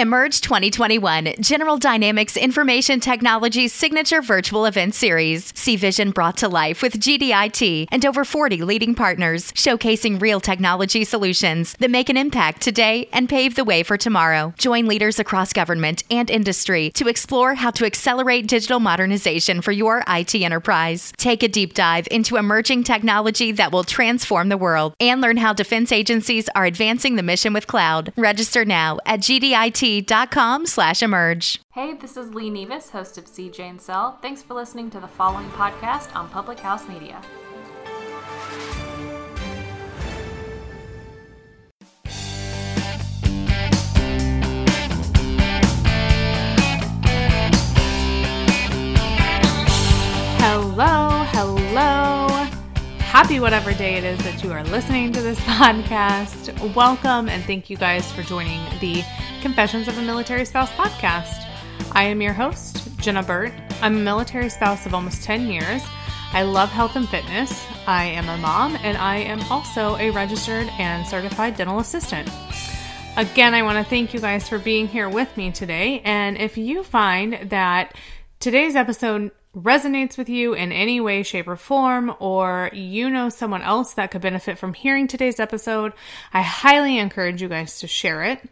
Emerge 2021, General Dynamics Information Technology's signature virtual event series. See vision brought to life with GDIT and over 40 leading partners, showcasing real technology solutions that make an impact today and pave the way for tomorrow. Join leaders across government and industry to explore how to accelerate digital modernization for your IT enterprise. Take a deep dive into emerging technology that will transform the world and learn how defense agencies are advancing the mission with cloud. Register now at GDIT com slash emerge. Hey, this is Lee Nevis, host of CJ and Cell. Thanks for listening to the following podcast on Public House Media. Hello, hello. Happy whatever day it is that you are listening to this podcast. Welcome and thank you guys for joining the Confessions of a Military Spouse podcast. I am your host, Jenna Burt. I'm a military spouse of almost 10 years. I love health and fitness. I am a mom, and I am also a registered and certified dental assistant. Again, I want to thank you guys for being here with me today. And if you find that today's episode resonates with you in any way, shape, or form, or you know someone else that could benefit from hearing today's episode, I highly encourage you guys to share it.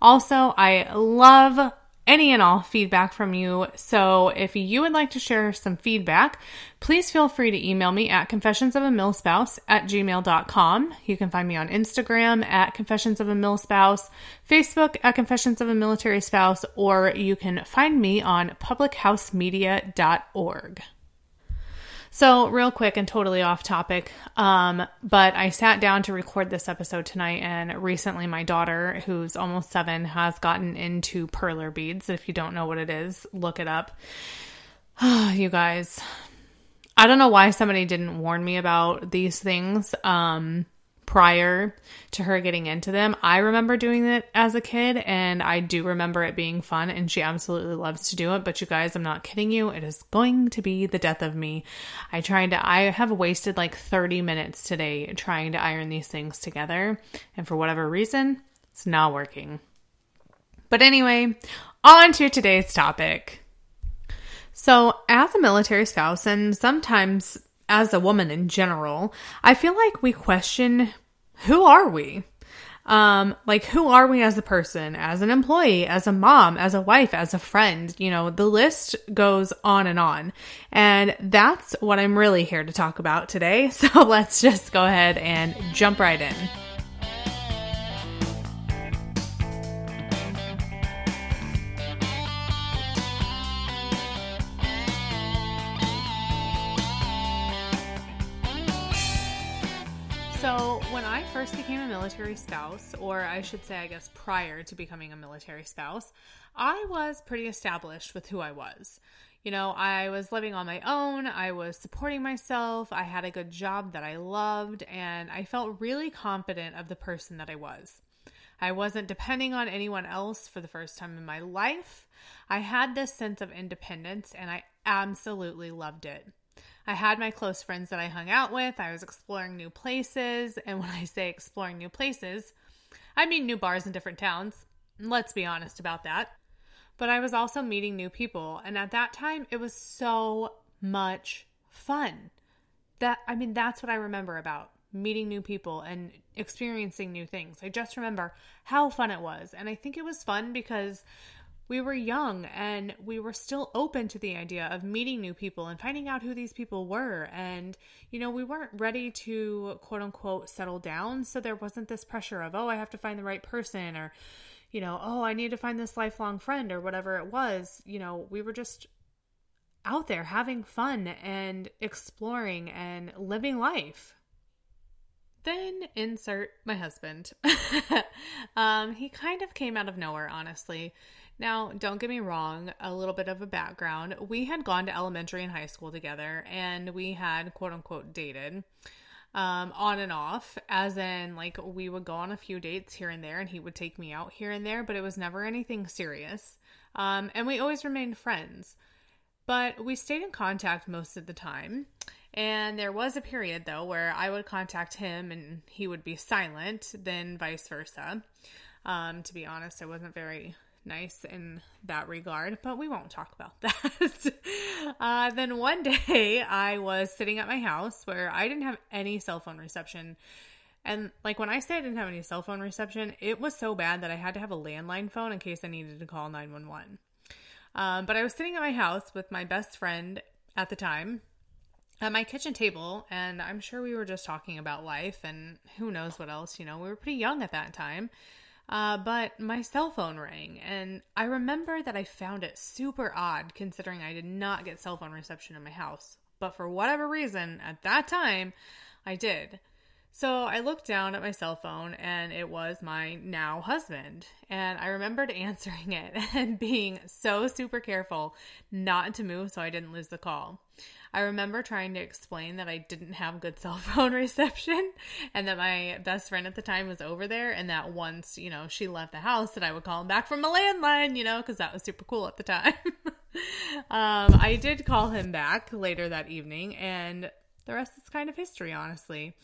Also, I love any and all feedback from you. So if you would like to share some feedback, please feel free to email me at confessionsofamilspouse at gmail.com. You can find me on Instagram at confessions of a mill spouse, Facebook at confessions of a military spouse, or you can find me on publichousemedia.org. So, real quick and totally off topic, um, but I sat down to record this episode tonight, and recently my daughter, who's almost seven, has gotten into perler beads. If you don't know what it is, look it up. you guys, I don't know why somebody didn't warn me about these things. Um, prior to her getting into them. I remember doing it as a kid and I do remember it being fun and she absolutely loves to do it. But you guys, I'm not kidding you. It is going to be the death of me. I tried to, I have wasted like 30 minutes today trying to iron these things together. And for whatever reason, it's not working. But anyway, on to today's topic. So, as a military spouse, and sometimes as a woman in general, I feel like we question who are we? Um, like who are we as a person, as an employee, as a mom, as a wife, as a friend? You know, the list goes on and on. And that's what I'm really here to talk about today. So let's just go ahead and jump right in. First became a military spouse, or I should say, I guess prior to becoming a military spouse, I was pretty established with who I was. You know, I was living on my own, I was supporting myself, I had a good job that I loved, and I felt really confident of the person that I was. I wasn't depending on anyone else for the first time in my life. I had this sense of independence, and I absolutely loved it. I had my close friends that I hung out with. I was exploring new places. And when I say exploring new places, I mean new bars in different towns. Let's be honest about that. But I was also meeting new people. And at that time, it was so much fun. That, I mean, that's what I remember about meeting new people and experiencing new things. I just remember how fun it was. And I think it was fun because we were young and we were still open to the idea of meeting new people and finding out who these people were. And, you know, we weren't ready to quote unquote settle down. So there wasn't this pressure of, oh, I have to find the right person or, you know, oh, I need to find this lifelong friend or whatever it was. You know, we were just out there having fun and exploring and living life. Then insert my husband. um, he kind of came out of nowhere, honestly. Now, don't get me wrong, a little bit of a background. We had gone to elementary and high school together, and we had quote unquote dated um, on and off, as in, like, we would go on a few dates here and there, and he would take me out here and there, but it was never anything serious. Um, and we always remained friends. But we stayed in contact most of the time. And there was a period, though, where I would contact him and he would be silent, then vice versa. Um, to be honest, I wasn't very nice in that regard, but we won't talk about that. uh, then one day I was sitting at my house where I didn't have any cell phone reception. And like when I say I didn't have any cell phone reception, it was so bad that I had to have a landline phone in case I needed to call 911. Um, but I was sitting at my house with my best friend at the time at my kitchen table, and I'm sure we were just talking about life and who knows what else. You know, we were pretty young at that time. Uh, but my cell phone rang, and I remember that I found it super odd considering I did not get cell phone reception in my house. But for whatever reason, at that time, I did. So I looked down at my cell phone and it was my now husband. And I remembered answering it and being so super careful not to move so I didn't lose the call. I remember trying to explain that I didn't have good cell phone reception and that my best friend at the time was over there and that once, you know, she left the house that I would call him back from a landline, you know, because that was super cool at the time. um, I did call him back later that evening and the rest is kind of history, honestly.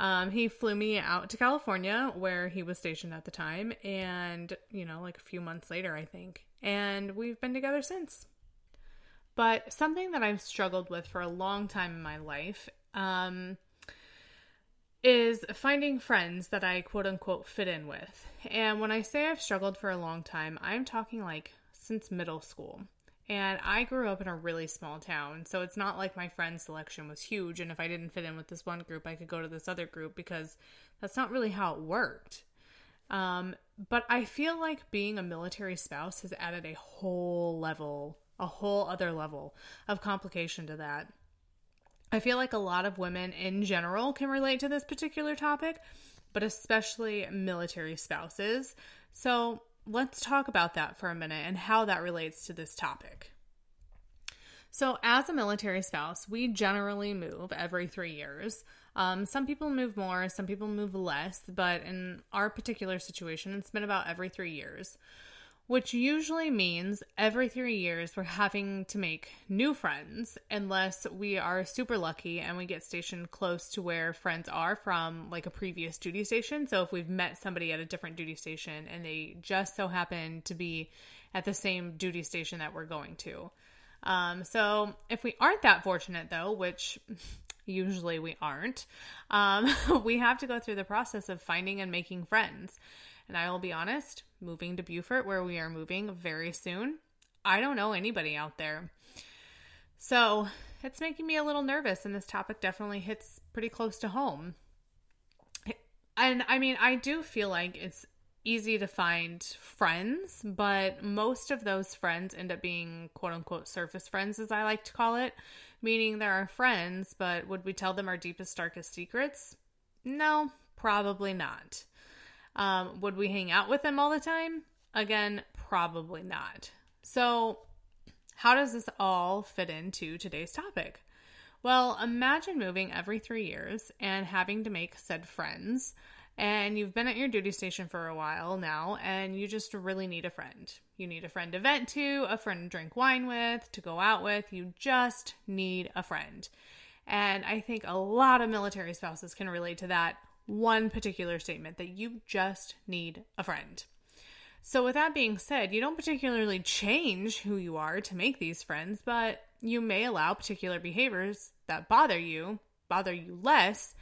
Um, he flew me out to California where he was stationed at the time and, you know, like a few months later, I think. And we've been together since. But something that I've struggled with for a long time in my life um, is finding friends that I quote unquote fit in with. And when I say I've struggled for a long time, I'm talking like since middle school. And I grew up in a really small town, so it's not like my friend selection was huge. And if I didn't fit in with this one group, I could go to this other group because that's not really how it worked. Um, but I feel like being a military spouse has added a whole level a whole other level of complication to that. I feel like a lot of women in general can relate to this particular topic, but especially military spouses. So let's talk about that for a minute and how that relates to this topic. So, as a military spouse, we generally move every three years. Um, some people move more, some people move less, but in our particular situation, it's been about every three years which usually means every three years we're having to make new friends unless we are super lucky and we get stationed close to where friends are from like a previous duty station. So if we've met somebody at a different duty station and they just so happen to be at the same duty station that we're going to. Um, so if we aren't that fortunate though, which usually we aren't, um, we have to go through the process of finding and making friends. And I will be honest, moving to Beaufort, where we are moving very soon, I don't know anybody out there. So it's making me a little nervous, and this topic definitely hits pretty close to home. And I mean, I do feel like it's easy to find friends, but most of those friends end up being quote unquote surface friends, as I like to call it, meaning there are our friends, but would we tell them our deepest, darkest secrets? No, probably not. Um, would we hang out with them all the time? Again, probably not. So, how does this all fit into today's topic? Well, imagine moving every three years and having to make said friends. And you've been at your duty station for a while now, and you just really need a friend. You need a friend to vent to, a friend to drink wine with, to go out with. You just need a friend. And I think a lot of military spouses can relate to that one particular statement that you just need a friend. So, with that being said, you don't particularly change who you are to make these friends, but you may allow particular behaviors that bother you, bother you less,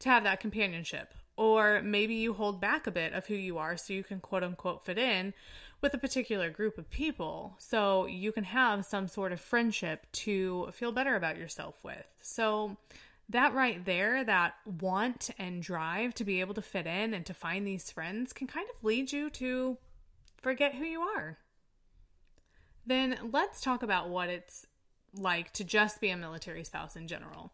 to have that companionship. Or maybe you hold back a bit of who you are so you can quote unquote fit in with a particular group of people. So you can have some sort of friendship to feel better about yourself with. So that right there, that want and drive to be able to fit in and to find these friends can kind of lead you to forget who you are. Then let's talk about what it's like to just be a military spouse in general.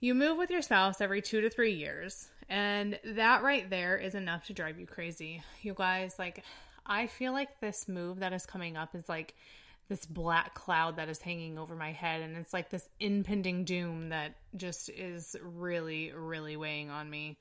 You move with your spouse every two to three years, and that right there is enough to drive you crazy. You guys, like, I feel like this move that is coming up is like this black cloud that is hanging over my head and it's like this impending doom that just is really really weighing on me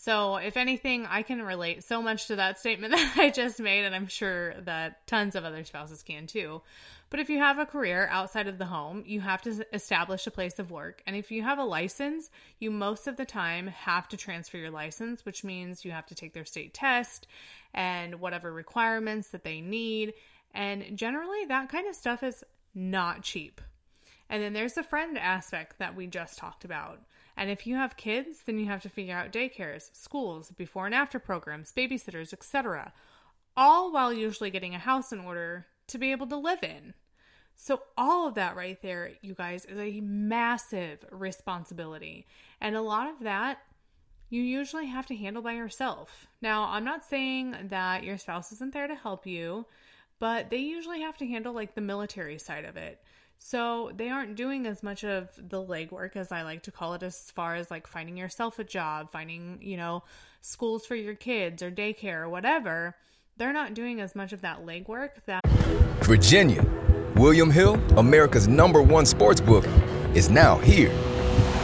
So, if anything, I can relate so much to that statement that I just made, and I'm sure that tons of other spouses can too. But if you have a career outside of the home, you have to establish a place of work. And if you have a license, you most of the time have to transfer your license, which means you have to take their state test and whatever requirements that they need. And generally, that kind of stuff is not cheap. And then there's the friend aspect that we just talked about. And if you have kids, then you have to figure out daycares, schools, before and after programs, babysitters, etc. All while usually getting a house in order to be able to live in. So, all of that right there, you guys, is a massive responsibility. And a lot of that you usually have to handle by yourself. Now, I'm not saying that your spouse isn't there to help you, but they usually have to handle like the military side of it. So they aren't doing as much of the legwork as I like to call it, as far as like finding yourself a job, finding, you know, schools for your kids or daycare or whatever. They're not doing as much of that legwork that. Virginia, William Hill, America's number one sports book, is now here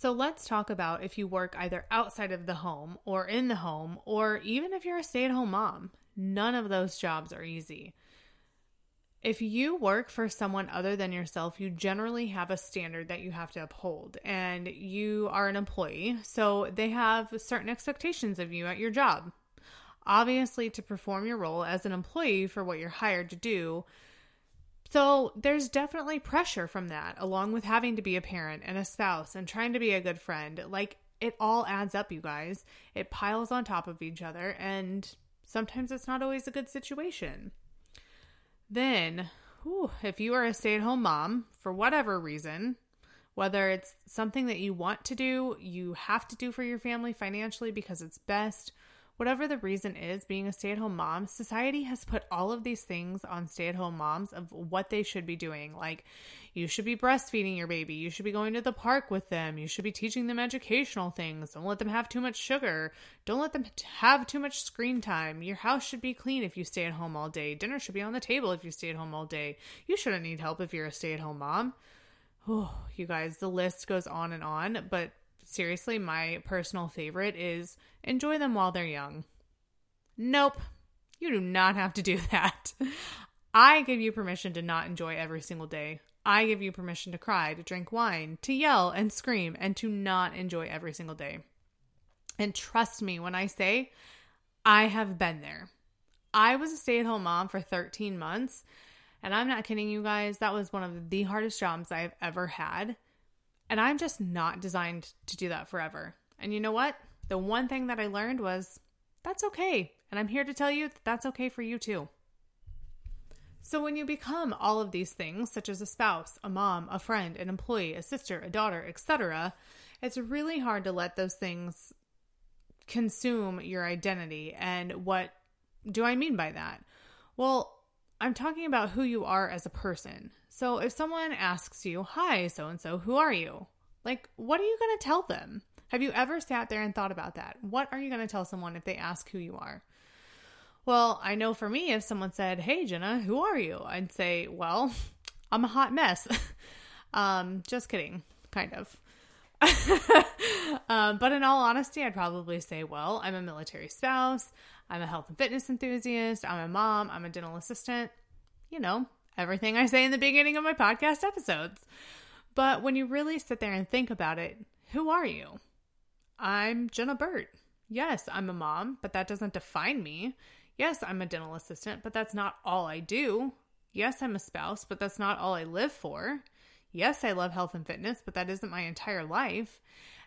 So let's talk about if you work either outside of the home or in the home, or even if you're a stay at home mom. None of those jobs are easy. If you work for someone other than yourself, you generally have a standard that you have to uphold, and you are an employee, so they have certain expectations of you at your job. Obviously, to perform your role as an employee for what you're hired to do, so there's definitely pressure from that, along with having to be a parent and a spouse and trying to be a good friend. Like it all adds up, you guys. It piles on top of each other, and sometimes it's not always a good situation. Then, whew, if you are a stay at home mom for whatever reason, whether it's something that you want to do, you have to do for your family financially because it's best, Whatever the reason is, being a stay at home mom, society has put all of these things on stay at home moms of what they should be doing. Like, you should be breastfeeding your baby. You should be going to the park with them. You should be teaching them educational things. Don't let them have too much sugar. Don't let them have too much screen time. Your house should be clean if you stay at home all day. Dinner should be on the table if you stay at home all day. You shouldn't need help if you're a stay at home mom. Oh, you guys, the list goes on and on, but seriously, my personal favorite is enjoy them while they're young. Nope, you do not have to do that. I give you permission to not enjoy every single day. I give you permission to cry, to drink wine, to yell and scream, and to not enjoy every single day. And trust me when I say I have been there. I was a stay at home mom for 13 months, and I'm not kidding you guys. That was one of the hardest jobs I've ever had. And I'm just not designed to do that forever. And you know what? The one thing that I learned was that's okay. And I'm here to tell you that that's okay for you too. So, when you become all of these things, such as a spouse, a mom, a friend, an employee, a sister, a daughter, etc., it's really hard to let those things consume your identity. And what do I mean by that? Well, I'm talking about who you are as a person. So if someone asks you, Hi, so and so, who are you? Like, what are you going to tell them? Have you ever sat there and thought about that? What are you going to tell someone if they ask who you are? Well, I know for me, if someone said, Hey, Jenna, who are you? I'd say, Well, I'm a hot mess. um, just kidding, kind of. um, but in all honesty, I'd probably say, Well, I'm a military spouse. I'm a health and fitness enthusiast. I'm a mom. I'm a dental assistant. You know, everything I say in the beginning of my podcast episodes. But when you really sit there and think about it, who are you? I'm Jenna Burt. Yes, I'm a mom, but that doesn't define me. Yes, I'm a dental assistant, but that's not all I do. Yes, I'm a spouse, but that's not all I live for. Yes, I love health and fitness, but that isn't my entire life.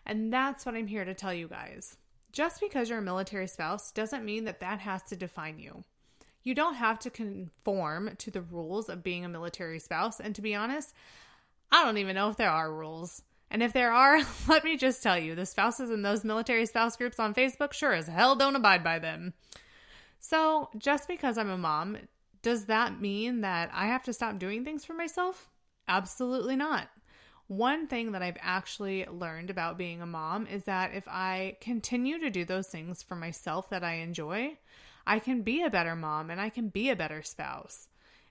And that's what I'm here to tell you guys. Just because you're a military spouse doesn't mean that that has to define you. You don't have to conform to the rules of being a military spouse. And to be honest, I don't even know if there are rules. And if there are, let me just tell you the spouses in those military spouse groups on Facebook sure as hell don't abide by them. So, just because I'm a mom, does that mean that I have to stop doing things for myself? Absolutely not. One thing that I've actually learned about being a mom is that if I continue to do those things for myself that I enjoy, I can be a better mom and I can be a better spouse.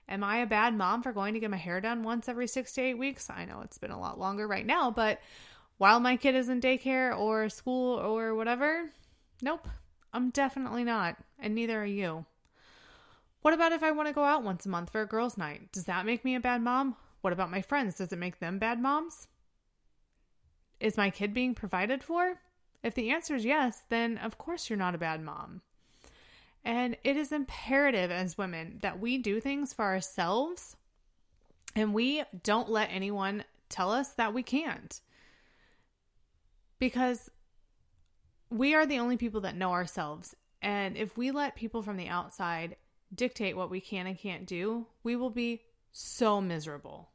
Am I a bad mom for going to get my hair done once every six to eight weeks? I know it's been a lot longer right now, but while my kid is in daycare or school or whatever, nope, I'm definitely not, and neither are you. What about if I want to go out once a month for a girls' night? Does that make me a bad mom? What about my friends? Does it make them bad moms? Is my kid being provided for? If the answer is yes, then of course you're not a bad mom. And it is imperative as women that we do things for ourselves and we don't let anyone tell us that we can't. Because we are the only people that know ourselves. And if we let people from the outside dictate what we can and can't do, we will be so miserable.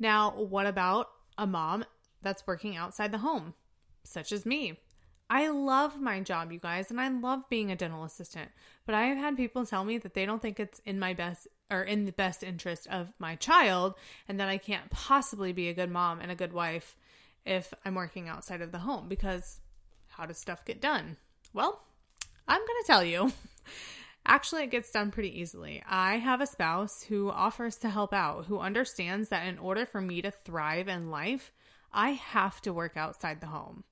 Now, what about a mom that's working outside the home, such as me? I love my job, you guys, and I love being a dental assistant. But I have had people tell me that they don't think it's in my best or in the best interest of my child and that I can't possibly be a good mom and a good wife if I'm working outside of the home because how does stuff get done? Well, I'm going to tell you. Actually, it gets done pretty easily. I have a spouse who offers to help out, who understands that in order for me to thrive in life, I have to work outside the home.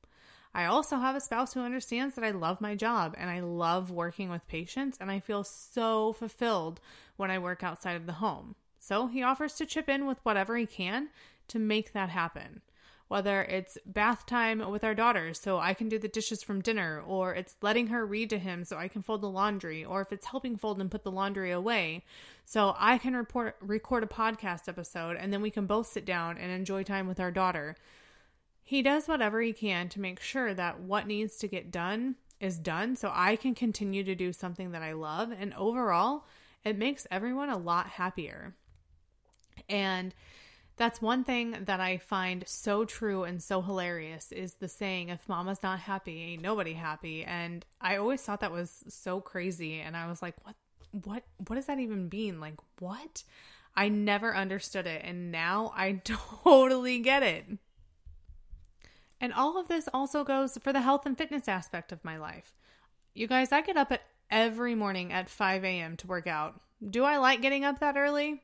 I also have a spouse who understands that I love my job and I love working with patients, and I feel so fulfilled when I work outside of the home. So he offers to chip in with whatever he can to make that happen. Whether it's bath time with our daughters so I can do the dishes from dinner, or it's letting her read to him so I can fold the laundry, or if it's helping fold and put the laundry away so I can report, record a podcast episode and then we can both sit down and enjoy time with our daughter. He does whatever he can to make sure that what needs to get done is done so I can continue to do something that I love. And overall, it makes everyone a lot happier. And that's one thing that I find so true and so hilarious is the saying, if mama's not happy, ain't nobody happy. And I always thought that was so crazy. And I was like, what, what, what does that even mean? Like, what? I never understood it. And now I totally get it. And all of this also goes for the health and fitness aspect of my life. You guys, I get up at every morning at 5 a.m. to work out. Do I like getting up that early?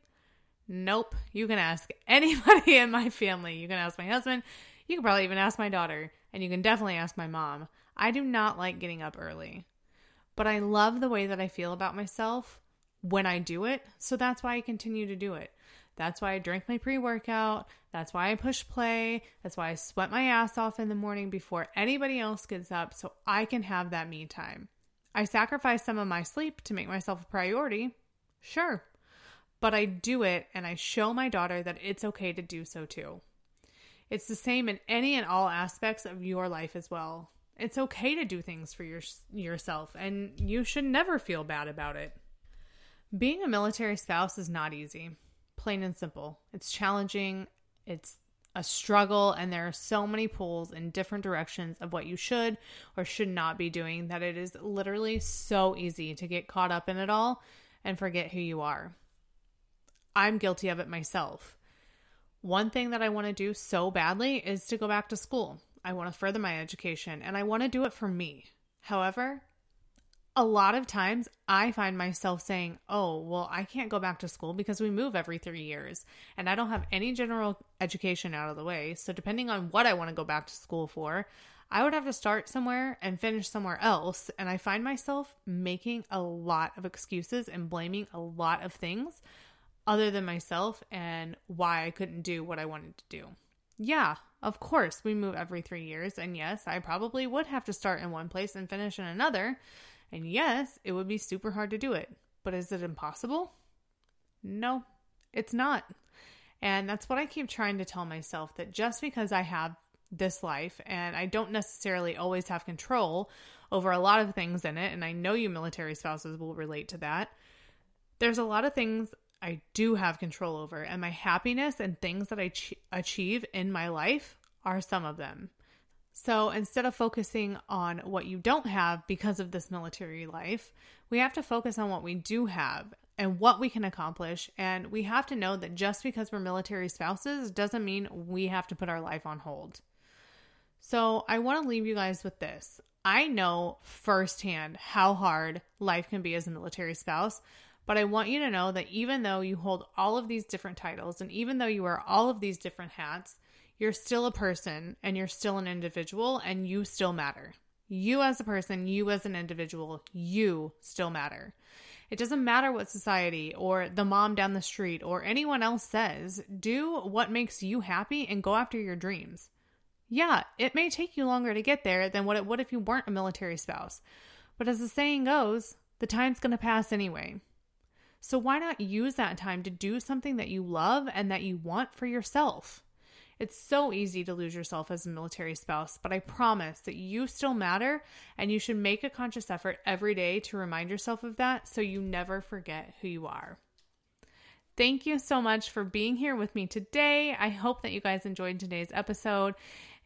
Nope. You can ask anybody in my family. You can ask my husband. You can probably even ask my daughter. And you can definitely ask my mom. I do not like getting up early. But I love the way that I feel about myself when I do it. So that's why I continue to do it. That's why I drink my pre workout. That's why I push play. That's why I sweat my ass off in the morning before anybody else gets up so I can have that me time. I sacrifice some of my sleep to make myself a priority. Sure. But I do it and I show my daughter that it's okay to do so too. It's the same in any and all aspects of your life as well. It's okay to do things for your, yourself and you should never feel bad about it. Being a military spouse is not easy plain and simple. It's challenging, it's a struggle, and there are so many pulls in different directions of what you should or should not be doing that it is literally so easy to get caught up in it all and forget who you are. I'm guilty of it myself. One thing that I want to do so badly is to go back to school. I want to further my education and I want to do it for me. However, a lot of times I find myself saying, Oh, well, I can't go back to school because we move every three years and I don't have any general education out of the way. So, depending on what I want to go back to school for, I would have to start somewhere and finish somewhere else. And I find myself making a lot of excuses and blaming a lot of things other than myself and why I couldn't do what I wanted to do. Yeah, of course, we move every three years. And yes, I probably would have to start in one place and finish in another. And yes, it would be super hard to do it, but is it impossible? No, it's not. And that's what I keep trying to tell myself that just because I have this life and I don't necessarily always have control over a lot of things in it, and I know you military spouses will relate to that, there's a lot of things I do have control over, and my happiness and things that I ch- achieve in my life are some of them. So instead of focusing on what you don't have because of this military life, we have to focus on what we do have and what we can accomplish. And we have to know that just because we're military spouses doesn't mean we have to put our life on hold. So I want to leave you guys with this. I know firsthand how hard life can be as a military spouse, but I want you to know that even though you hold all of these different titles and even though you wear all of these different hats, you're still a person and you're still an individual and you still matter. You as a person, you as an individual, you still matter. It doesn't matter what society or the mom down the street or anyone else says. Do what makes you happy and go after your dreams. Yeah, it may take you longer to get there than what it would if you weren't a military spouse. But as the saying goes, the time's going to pass anyway. So why not use that time to do something that you love and that you want for yourself? It's so easy to lose yourself as a military spouse, but I promise that you still matter and you should make a conscious effort every day to remind yourself of that so you never forget who you are. Thank you so much for being here with me today. I hope that you guys enjoyed today's episode.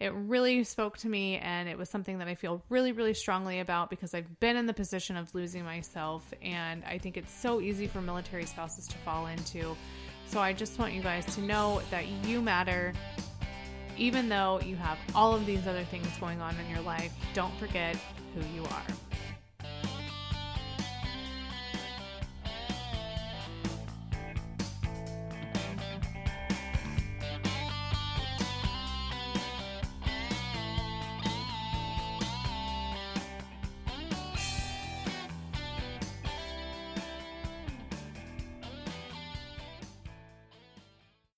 It really spoke to me, and it was something that I feel really, really strongly about because I've been in the position of losing myself, and I think it's so easy for military spouses to fall into. So I just want you guys to know that you matter. Even though you have all of these other things going on in your life, don't forget who you are.